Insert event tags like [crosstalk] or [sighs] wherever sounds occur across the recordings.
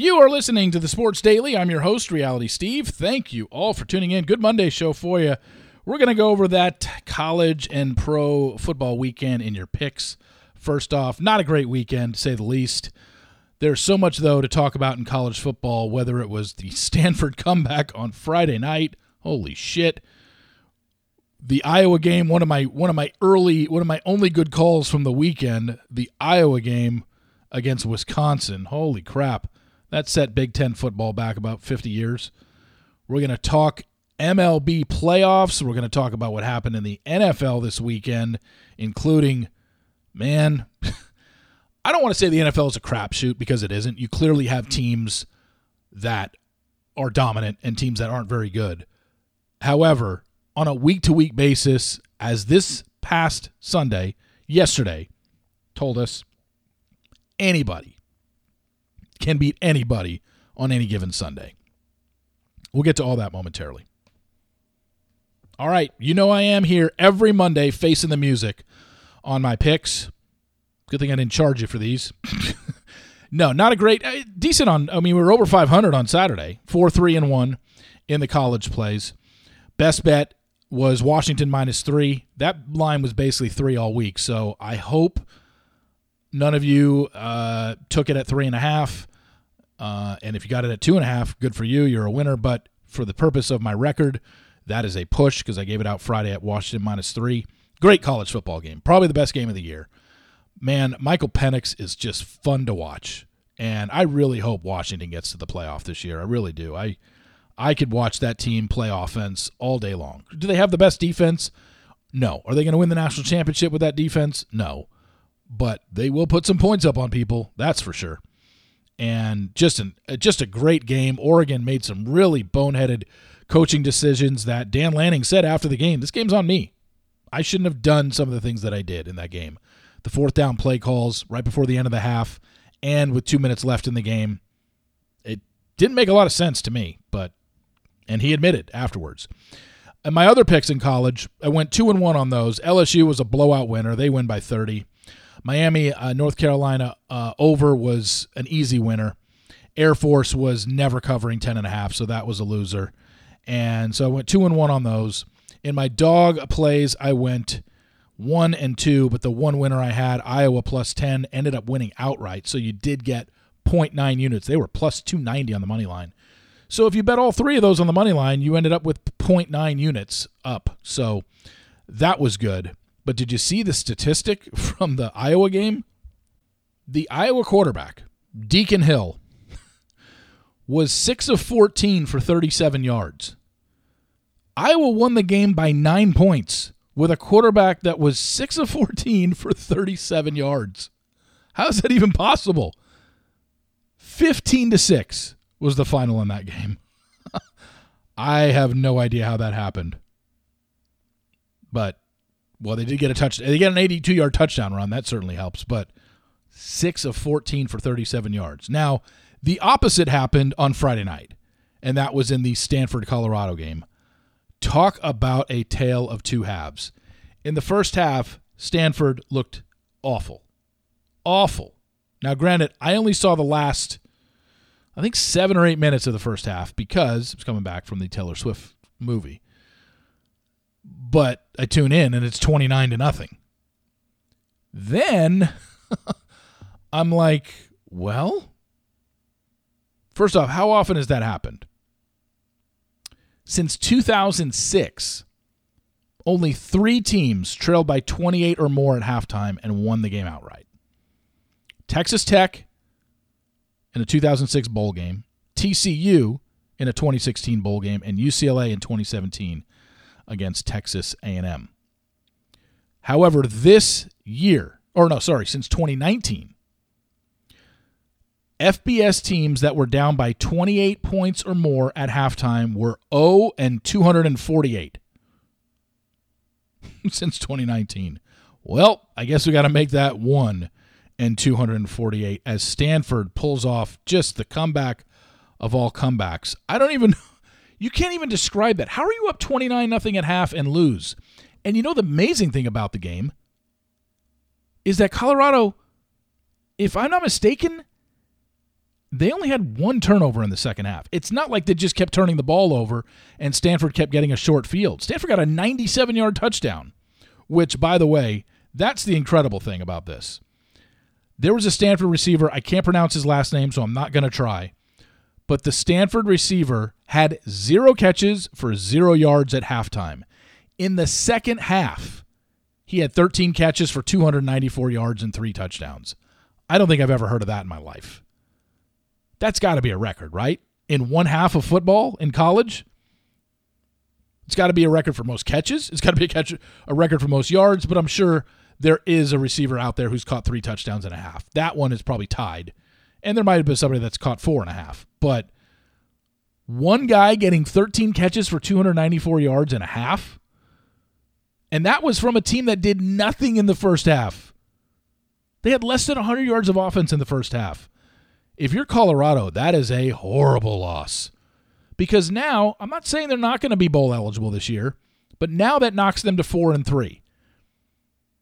You are listening to the Sports Daily. I'm your host, Reality Steve. Thank you all for tuning in. Good Monday show for you. We're going to go over that college and pro football weekend in your picks. First off, not a great weekend, to say the least. There's so much, though, to talk about in college football, whether it was the [laughs] Stanford comeback on Friday night. Holy shit. The Iowa game, one of my one of my early one of my only good calls from the weekend, the Iowa game against Wisconsin. Holy crap. That set Big Ten football back about 50 years. We're going to talk MLB playoffs. We're going to talk about what happened in the NFL this weekend, including, man, [laughs] I don't want to say the NFL is a crapshoot because it isn't. You clearly have teams that are dominant and teams that aren't very good. However, on a week to week basis, as this past Sunday, yesterday, told us, anybody can beat anybody on any given Sunday. We'll get to all that momentarily. All right, you know I am here every Monday facing the music on my picks. Good thing I didn't charge you for these. [laughs] no, not a great, uh, decent on. I mean, we were over 500 on Saturday, four, three, and one in the college plays. Best bet was Washington minus three. That line was basically three all week. So I hope none of you uh, took it at three and a half. Uh, and if you got it at two and a half, good for you. You're a winner. But for the purpose of my record, that is a push because I gave it out Friday at Washington minus three. Great college football game. Probably the best game of the year. Man, Michael Penix is just fun to watch. And I really hope Washington gets to the playoff this year. I really do. I I could watch that team play offense all day long. Do they have the best defense? No. Are they going to win the national championship with that defense? No. But they will put some points up on people, that's for sure and just an uh, just a great game. Oregon made some really boneheaded coaching decisions that Dan Lanning said after the game. This game's on me. I shouldn't have done some of the things that I did in that game. The fourth down play calls right before the end of the half, and with two minutes left in the game, it didn't make a lot of sense to me. But and he admitted afterwards. And my other picks in college, I went two and one on those. LSU was a blowout winner; they win by thirty. Miami, uh, North Carolina uh, over was an easy winner. Air Force was never covering 10 and a half, so that was a loser. And so I went 2 and 1 on those. In my dog plays, I went 1 and 2, but the one winner I had, Iowa plus 10, ended up winning outright. So you did get 0.9 units. They were plus 290 on the money line. So if you bet all three of those on the money line, you ended up with 0.9 units up. So that was good. But did you see the statistic [laughs] from the Iowa game? The Iowa quarterback, Deacon Hill, [laughs] was 6 of 14 for 37 yards. Iowa won the game by nine points with a quarterback that was 6 of 14 for 37 yards. How is that even possible? 15 to 6 was the final in that game. [laughs] I have no idea how that happened. But well, they did get a touch. They got an 82 yard touchdown run. That certainly helps. But six of 14 for 37 yards. Now, the opposite happened on Friday night, and that was in the Stanford Colorado game. Talk about a tale of two halves. In the first half, Stanford looked awful. Awful. Now, granted, I only saw the last, I think, seven or eight minutes of the first half because I was coming back from the Taylor Swift movie but I tune in and it's 29 to nothing. Then [laughs] I'm like, well, first off, how often has that happened? Since 2006, only three teams trailed by 28 or more at halftime and won the game outright Texas Tech in a 2006 bowl game, TCU in a 2016 bowl game, and UCLA in 2017 against Texas A&M. However, this year, or no, sorry, since 2019, FBS teams that were down by 28 points or more at halftime were 0 and 248 [laughs] since 2019. Well, I guess we got to make that 1 and 248 as Stanford pulls off just the comeback of all comebacks. I don't even [laughs] you can't even describe that. How are you up 29 nothing at half and lose? And you know the amazing thing about the game is that Colorado, if I'm not mistaken, they only had one turnover in the second half. It's not like they just kept turning the ball over and Stanford kept getting a short field. Stanford got a 97 yard touchdown, which, by the way, that's the incredible thing about this. There was a Stanford receiver. I can't pronounce his last name, so I'm not going to try. But the Stanford receiver had zero catches for zero yards at halftime. In the second half, he had 13 catches for 294 yards and three touchdowns. I don't think I've ever heard of that in my life. That's got to be a record, right? In one half of football in college, it's got to be a record for most catches. It's got to be a catch a record for most yards, but I'm sure there is a receiver out there who's caught three touchdowns and a half. That one is probably tied. And there might have been somebody that's caught four and a half. But one guy getting 13 catches for 294 yards and a half. And that was from a team that did nothing in the first half. They had less than 100 yards of offense in the first half. If you're Colorado, that is a horrible loss. Because now, I'm not saying they're not going to be bowl eligible this year, but now that knocks them to 4 and 3.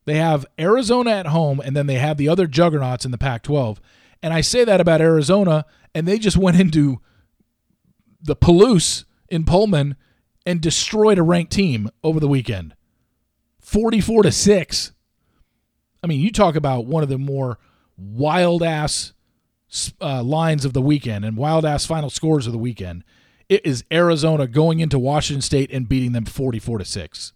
They have Arizona at home, and then they have the other juggernauts in the Pac 12. And I say that about Arizona, and they just went into the Palouse in Pullman and destroyed a ranked team over the weekend 44 to 6. I mean, you talk about one of the more wild ass uh, lines of the weekend and wild ass final scores of the weekend. It is Arizona going into Washington State and beating them 44 to 6.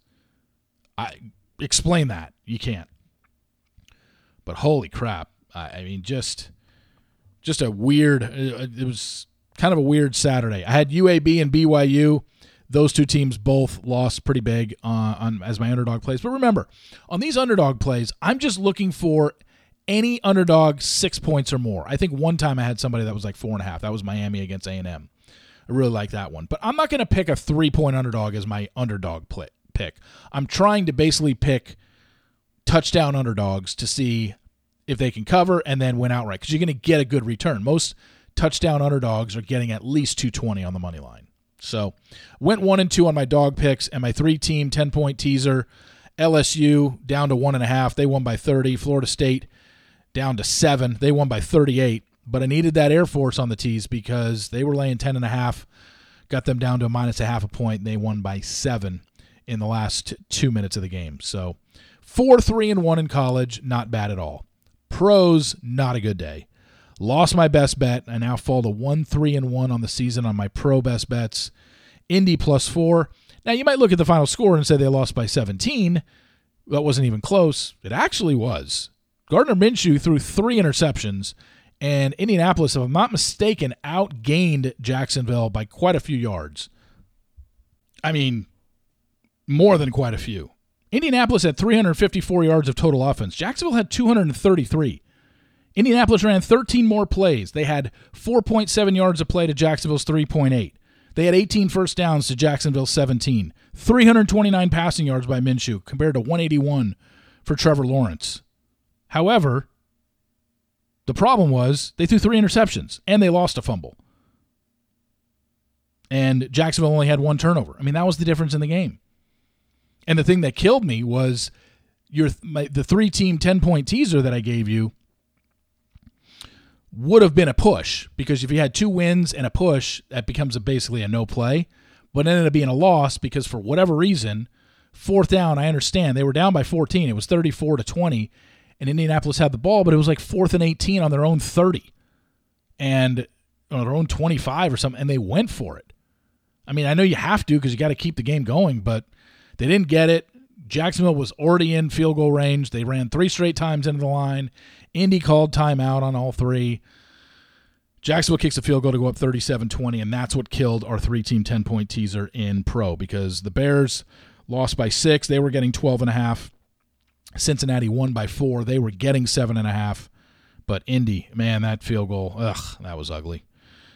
I explain that. You can't. But holy crap. I, I mean just just a weird uh, it was kind of a weird Saturday. I had UAB and BYU. Those two teams both lost pretty big uh, on as my underdog plays. But remember, on these underdog plays, I'm just looking for any underdog six points or more. I think one time I had somebody that was like four and a half. That was Miami against A and M. I really like that one. But I'm not going to pick a three point underdog as my underdog play, pick. I'm trying to basically pick touchdown underdogs to see if they can cover and then win outright because you're going to get a good return. Most touchdown underdogs are getting at least 220 on the money line. So went one and two on my dog picks and my three team 10 point teaser. LSU down to one and a half. They won by 30. Florida State down to seven. They won by 38. But I needed that Air Force on the tees because they were laying 10 and a half. Got them down to a minus a half a point. And they won by seven in the last two minutes of the game. So four, three, and one in college, not bad at all. Pros, not a good day. Lost my best bet. I now fall to one, three, and one on the season on my pro best bets. Indy plus four. Now you might look at the final score and say they lost by 17. That wasn't even close. It actually was. Gardner Minshew threw three interceptions, and Indianapolis, if I'm not mistaken, outgained Jacksonville by quite a few yards. I mean, more than quite a few. Indianapolis had 354 yards of total offense. Jacksonville had 233. Indianapolis ran 13 more plays. They had 4.7 yards of play to Jacksonville's 3.8. They had 18 first downs to Jacksonville's 17. 329 passing yards by Minshew compared to 181 for Trevor Lawrence. However, the problem was they threw three interceptions and they lost a fumble. And Jacksonville only had one turnover. I mean, that was the difference in the game. And the thing that killed me was your my, the three team 10 point teaser that I gave you would have been a push because if you had two wins and a push, that becomes a, basically a no play. But ended up being a loss because for whatever reason, fourth down, I understand they were down by 14. It was 34 to 20, and Indianapolis had the ball, but it was like fourth and 18 on their own 30 and on their own 25 or something, and they went for it. I mean, I know you have to because you got to keep the game going, but they didn't get it. Jacksonville was already in field goal range. They ran three straight times into the line. Indy called timeout on all three. Jacksonville kicks a field goal to go up 37 20, and that's what killed our three team 10 point teaser in pro because the Bears lost by six. They were getting 12 and a half. Cincinnati won by four. They were getting seven and a half. But Indy, man, that field goal, ugh, that was ugly.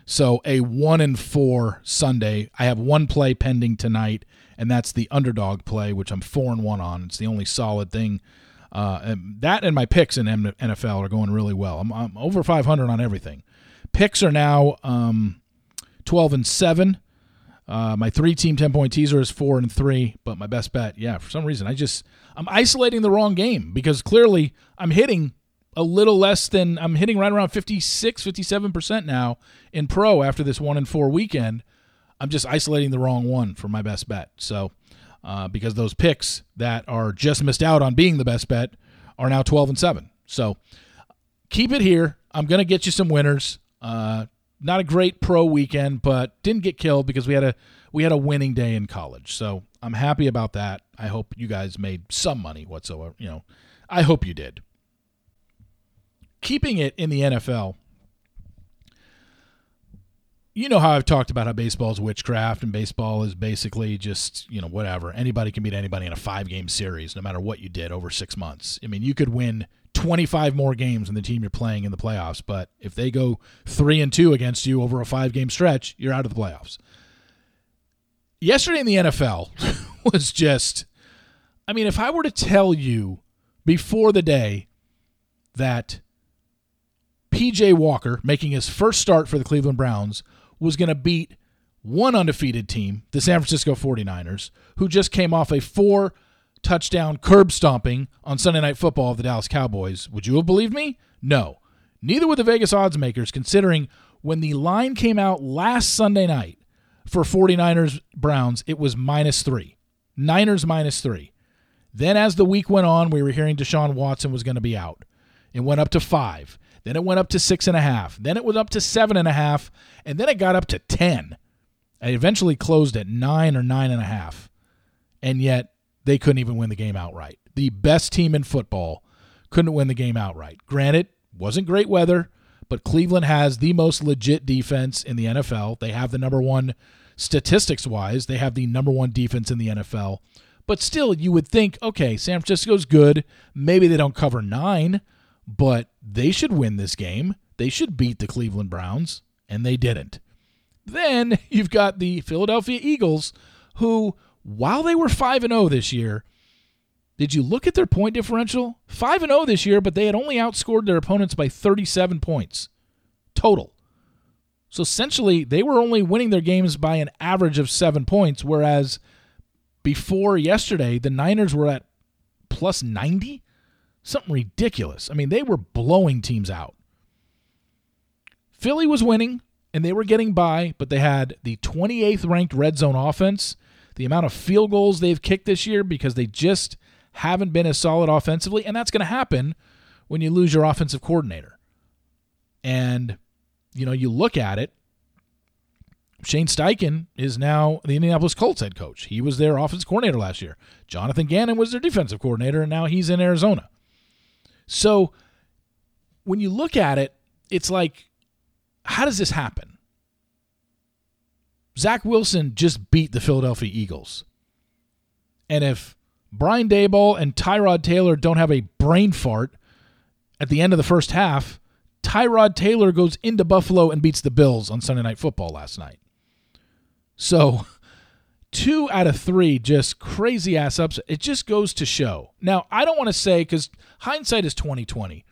So a one and four Sunday. I have one play pending tonight and that's the underdog play, which I'm four and one on. It's the only solid thing. Uh, and that and my picks in NFL are going really well. I'm, I'm over 500 on everything. Picks are now um, 12 and seven. Uh, my three team 10 point teaser is four and three, but my best bet, yeah, for some reason, I just, I'm isolating the wrong game because clearly I'm hitting a little less than I'm hitting right around 56, 57% now in pro after this one and four weekend. I'm just isolating the wrong one for my best bet. So, uh, because those picks that are just missed out on being the best bet are now 12 and 7. So, keep it here. I'm going to get you some winners. Uh, not a great pro weekend, but didn't get killed because we had a we had a winning day in college. So, I'm happy about that. I hope you guys made some money whatsoever, you know. I hope you did keeping it in the NFL, you know how I've talked about how baseball is witchcraft and baseball is basically just, you know, whatever. Anybody can beat anybody in a five game series, no matter what you did over six months. I mean, you could win 25 more games than the team you're playing in the playoffs, but if they go three and two against you over a five game stretch, you're out of the playoffs. Yesterday in the NFL [laughs] was just, I mean, if I were to tell you before the day that PJ Walker, making his first start for the Cleveland Browns, was going to beat one undefeated team, the San Francisco 49ers, who just came off a four touchdown curb stomping on Sunday Night Football of the Dallas Cowboys. Would you have believed me? No. Neither would the Vegas odds makers, considering when the line came out last Sunday night for 49ers Browns, it was minus three. Niners minus three. Then, as the week went on, we were hearing Deshaun Watson was going to be out. It went up to five. Then it went up to six and a half. Then it was up to seven and a half. And then it got up to 10. It eventually closed at nine or nine and a half. And yet they couldn't even win the game outright. The best team in football couldn't win the game outright. Granted, wasn't great weather, but Cleveland has the most legit defense in the NFL. They have the number one statistics wise, they have the number one defense in the NFL. But still, you would think, okay, San Francisco's good. Maybe they don't cover nine, but they should win this game. They should beat the Cleveland Browns, and they didn't. Then [laughs] you've got the Philadelphia Eagles, who, while they were 5 0 this year, did you look at their point differential? 5 0 this year, but they had only outscored their opponents by 37 points total. So essentially, they were only winning their games by an average of seven points, whereas before yesterday, the Niners were at plus 90 something ridiculous. I mean, they were blowing teams out. Philly was winning and they were getting by, but they had the 28th ranked red zone offense. The amount of field goals they've kicked this year because they just haven't been as solid offensively, and that's going to happen when you lose your offensive coordinator. And you know, you look at it, Shane Steichen is now the Indianapolis Colts head coach. He was their offensive coordinator last year. Jonathan Gannon was their defensive coordinator, and now he's in Arizona. So when you look at it, it's like, how does this happen? Zach Wilson just beat the Philadelphia Eagles. And if Brian Daboll and Tyrod Taylor don't have a brain fart at the end of the first half, Tyrod Taylor goes into Buffalo and beats the Bills on Sunday Night Football last night. So [laughs] two out of three just crazy ass ups. It just goes to show. Now, I don't want to say because hindsight is 2020,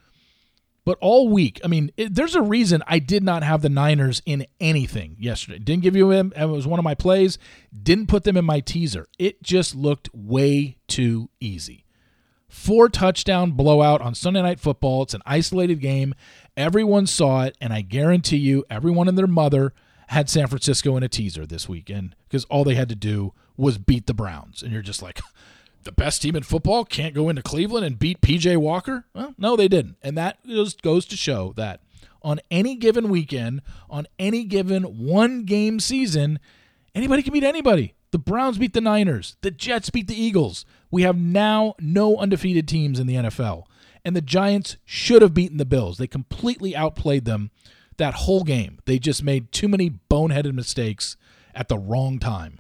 but all week, I mean, it, there's a reason I did not have the Niners in anything yesterday. Didn't give you him. It was one of my plays. Didn't put them in my teaser. It just looked way too easy. Four touchdown blowout on Sunday Night Football. It's an isolated game. Everyone saw it, and I guarantee you, everyone and their mother had San Francisco in a teaser this weekend because all they had to do was beat the Browns. And you're just like, [laughs] the best team in football can't go into Cleveland and beat PJ Walker? Well, no, they didn't. And that just goes to show that on any given weekend, on any given one game season, anybody can beat anybody. The Browns beat the Niners, the Jets beat the Eagles. We have now no undefeated teams in the NFL. And the Giants should have beaten the Bills. They completely outplayed them that whole game. They just made too many boneheaded mistakes at the wrong time.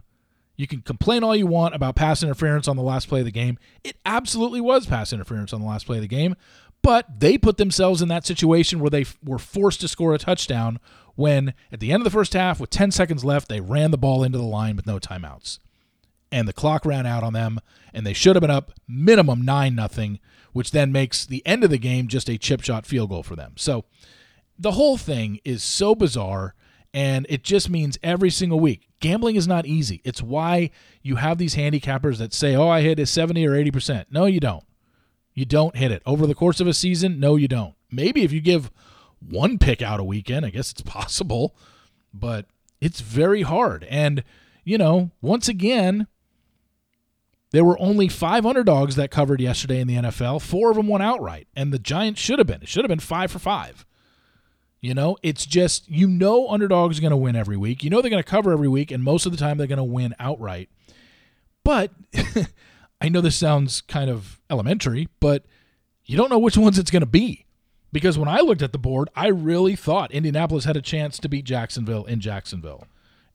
You can complain all you want about pass interference on the last play of the game. It absolutely was pass interference on the last play of the game, but they put themselves in that situation where they were forced to score a touchdown when, at the end of the first half, with 10 seconds left, they ran the ball into the line with no timeouts. And the clock ran out on them, and they should have been up minimum 9 nothing, which then makes the end of the game just a chip shot field goal for them. So the whole thing is so bizarre and it just means every single week gambling is not easy it's why you have these handicappers that say oh i hit a 70 or 80% no you don't You don't hit it. Over the course of a season, no, you don't. Maybe if you give one pick out a weekend, I guess it's [laughs] possible, but it's very hard. And, you know, once again, there were only five underdogs that covered yesterday in the NFL. Four of them went outright, and the Giants should have been. It should have been five for five. You know, it's just, you know, underdogs are going to win every week. You know, they're going to cover every week, and most of the time they're going to win outright. But [laughs] I know this sounds kind of elementary, but you don't know which ones it's going to be. Because when I looked at the board, I really thought Indianapolis had a chance to beat Jacksonville in Jacksonville.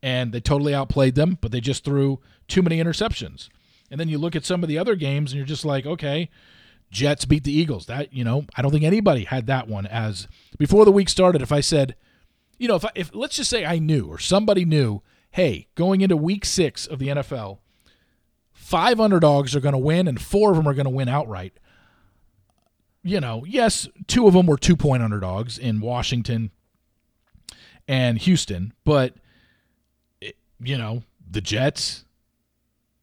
And they totally outplayed them, but they just threw too many interceptions. And then you look at some of the other games and you're just like, okay, Jets beat the Eagles. That, you know, I don't think anybody had that one as before the week started. If I said, you know, if, I, if let's just say I knew or somebody knew, hey, going into week six of the NFL, five underdogs are going to win and four of them are going to win outright you know, yes, two of them were two point underdogs in Washington and Houston, but you know, the Jets,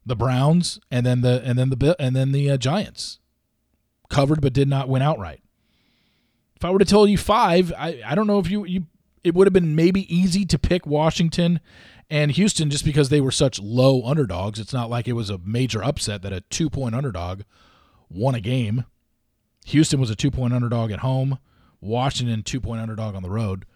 the Browns, and then the and then the and then the uh, Giants covered but did not win outright. If I were to tell you five, I, I don't know if you you it would have been maybe easy to pick Washington and Houston just because they were such low underdogs. It's not like it was a major upset that a two point underdog won a game. Houston was a two point underdog at home, Washington, two point underdog on the road.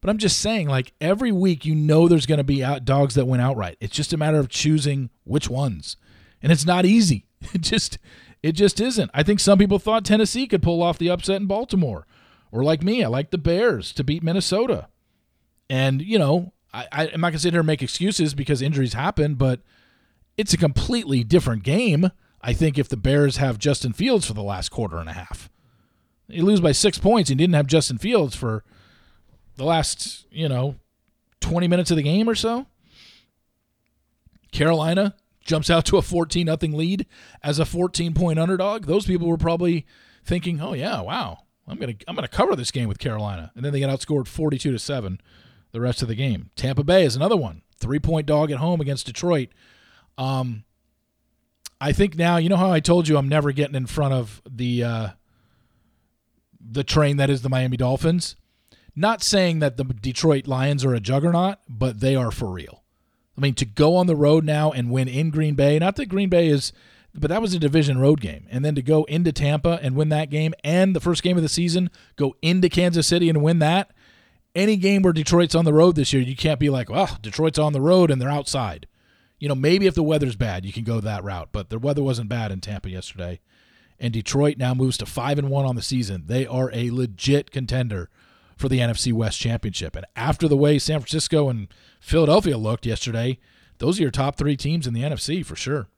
But I'm just saying, like every week, you know there's going to be out dogs that win outright. It's just a matter of choosing which ones, and it's not easy. [laughs] It just, it just isn't. I think some people thought Tennessee could pull off the upset in Baltimore, or like me, I like the Bears to beat Minnesota. And you know, I, I am not gonna sit here and make excuses because injuries happen, but it's a completely different game I think if the Bears have Justin Fields for the last quarter and a half, they lose by six points and didn't have Justin Fields for the last, you know, 20 minutes of the game or so. Carolina jumps out to a 14 nothing lead as a 14 point underdog. Those people were probably thinking, "Oh yeah, wow. I'm to I'm to cover this game with Carolina." And then they get outscored 42 to 7 the rest of the game. Tampa Bay is another one. 3-point dog at home against Detroit. Um I think now, you know how I told you I'm never getting in front of the uh, the train that is the Miami Dolphins. Not saying that the Detroit Lions are a juggernaut, but they are for real. I mean, to go on the road now and win in Green Bay, not that Green Bay is, but that was a division road game. And then to go into Tampa and win that game and the first game of the season, go into Kansas City and win that. Any game where Detroit's on the road this year, you can't be like, well, Detroit's on the road and they're outside. You know, maybe if the weather's bad, you can go that route, but the weather wasn't bad in Tampa yesterday. And Detroit now moves to 5 and 1 on the season. They are a legit contender for the NFC West Championship. And after the way San Francisco and Philadelphia looked yesterday, those are your top 3 teams in the NFC for sure.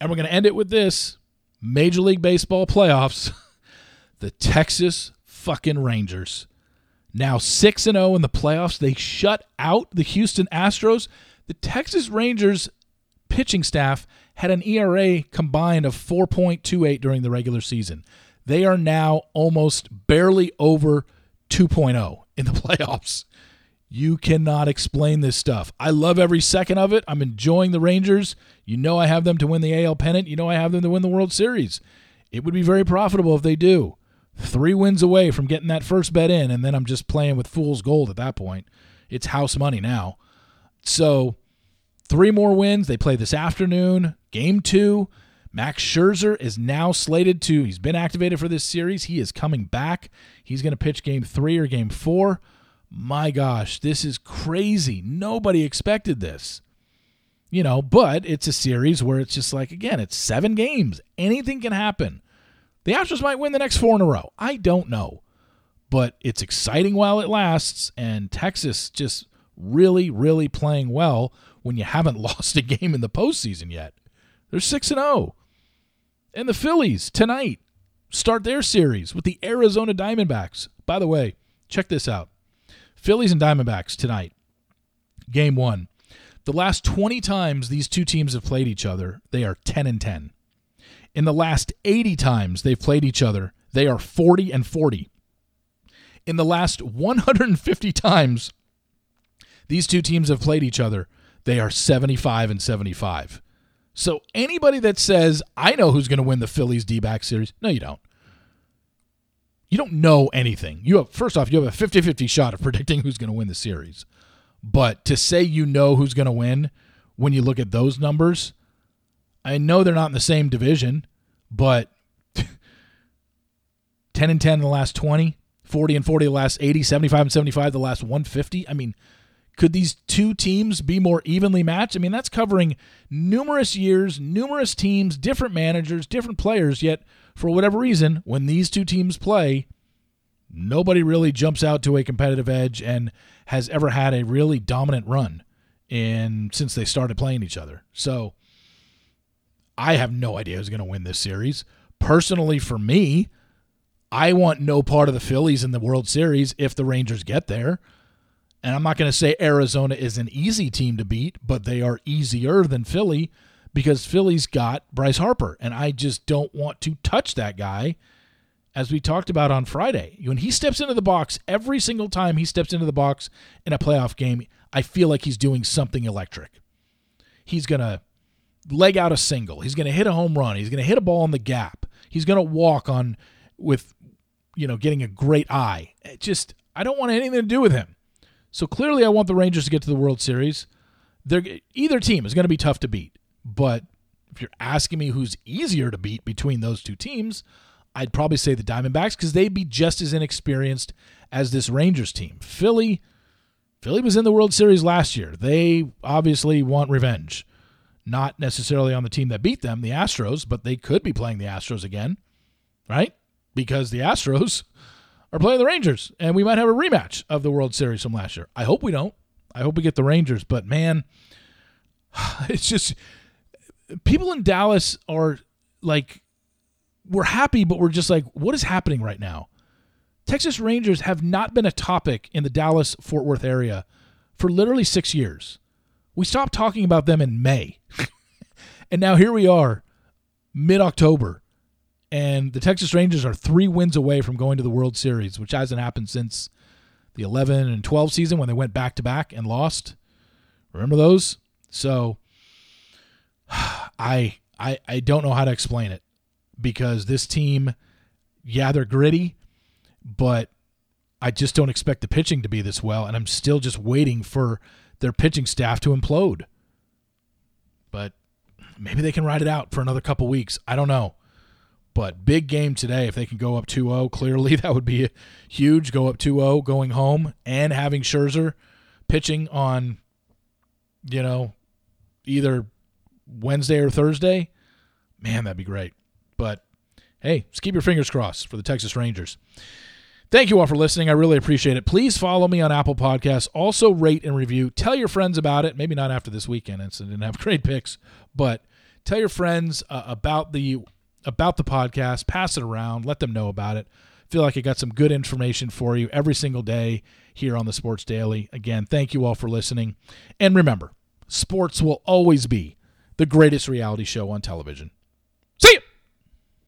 And we're going to end it with this Major League Baseball playoffs. [laughs] the Texas fucking Rangers. Now 6 and 0 in the playoffs. They shut out the Houston Astros. The Texas Rangers pitching staff had an ERA combined of 4.28 during the regular season. They are now almost barely over 2.0 in the [laughs] playoffs. You cannot explain this stuff. I love every second of it. I'm enjoying the Rangers. You know I have them to win the AL pennant. You know I have them to win the World Series. It would be very profitable if they do. Three wins away from getting that first bet in, and then I'm just playing with fool's gold at that point. It's house money now. So, three more wins. They play this afternoon. Game two. Max Scherzer is now slated to, he's been activated for this series. He is coming back. He's going to pitch game three or game four. My gosh, this is crazy. Nobody expected this. You know, but it's a series where it's just like, again, it's seven games. Anything can happen. The Astros might win the next four in a row. I don't know. But it's exciting while it lasts, and Texas just really, really playing well when you haven't [laughs] lost a game in the postseason yet. They're 6 and 0. And the Phillies tonight start their series with the Arizona Diamondbacks. By the way, check this out Phillies and Diamondbacks tonight. Game one. The last 20 times these two teams have played each other, they are 10 and 10. In the last 80 times they've played each other, they are 40 and 40. In the last 150 times these two teams have played each other. They are 75 and 75. So anybody that says, I know who's going to win the Phillies D back series, no, you don't. You don't know anything. You have first off, you have a 50-50 shot of [laughs] predicting who's going to win the series. But to say you know who's going to win when you look at those numbers, I know they're not in the same division, but [laughs] 10 and 10 in the last 20, 40 and 40 the last 80, 75 and 75 the last 150. I mean, could these two teams be more evenly matched? I mean, that's covering numerous years, numerous teams, different managers, different players, yet for whatever reason, when these two teams play, nobody really jumps out to a competitive edge and has ever had a really dominant run in since they started playing each other. So I have no idea who's going to win this series. Personally, for me, I want no part of the Phillies in the World Series if the Rangers get there. And I'm not going to say Arizona is an easy team to beat, but they are easier than Philly because Philly's got Bryce Harper. And I just don't want to touch that guy, as we talked about on Friday. When he steps into the box, every single time he steps into the box in a playoff game, I feel like he's doing something electric. He's going to leg out a single. He's going to hit a home run. He's going to hit a ball in the gap. He's going to walk on with, you know, getting a great eye. It just, I don't want anything to do with him. So clearly, I want the Rangers to get to the World Series. They're, either team is going to be tough to beat, but if you're asking me who's easier to beat between those two teams, I'd probably say the Diamondbacks because they'd be just as inexperienced as this Rangers team. Philly, Philly was in the World Series last year. They obviously want revenge. Not necessarily on the team that beat them, the Astros, but they could be playing the Astros again, right? Because the Astros are playing the Rangers, and we might have a rematch of the World Series from last year. I hope we don't. I hope we get the Rangers, but man, [sighs] it's just people in Dallas are like we're happy, but we're just like, what is happening right now? Texas Rangers have not been a topic in the Dallas Fort Worth area for literally six years. We stopped talking about them in May. [laughs] and now here we are, mid October, and the Texas Rangers are three wins away from going to the World Series, which hasn't happened since the 11 and 12 season when they went back to back and lost. Remember those? So [sighs] I I I don't know how to explain it because this team yeah, they're gritty, but I just don't expect the pitching to be this well and I'm still just waiting for their pitching staff to implode. But maybe they can ride it out for another couple weeks. I don't know. But big game today. If they can go up 2 0, clearly [laughs] that would be huge. Go up 2 0 going home and having Scherzer pitching on, you know, either Wednesday or Thursday. Man, that'd be great. But hey, just keep your fingers crossed for the Texas Rangers. Thank you all for listening. I really appreciate it. Please follow me on Apple Podcasts. Also, rate and review. Tell your friends about it. Maybe not after this weekend, since I didn't have [laughs] great picks, but tell your friends uh, about the about the podcast, pass it around, let them know about it. Feel like I got some good information for you every single day here on the Sports Daily. Again, thank you all for listening. And remember, sports will always be the greatest reality show on television.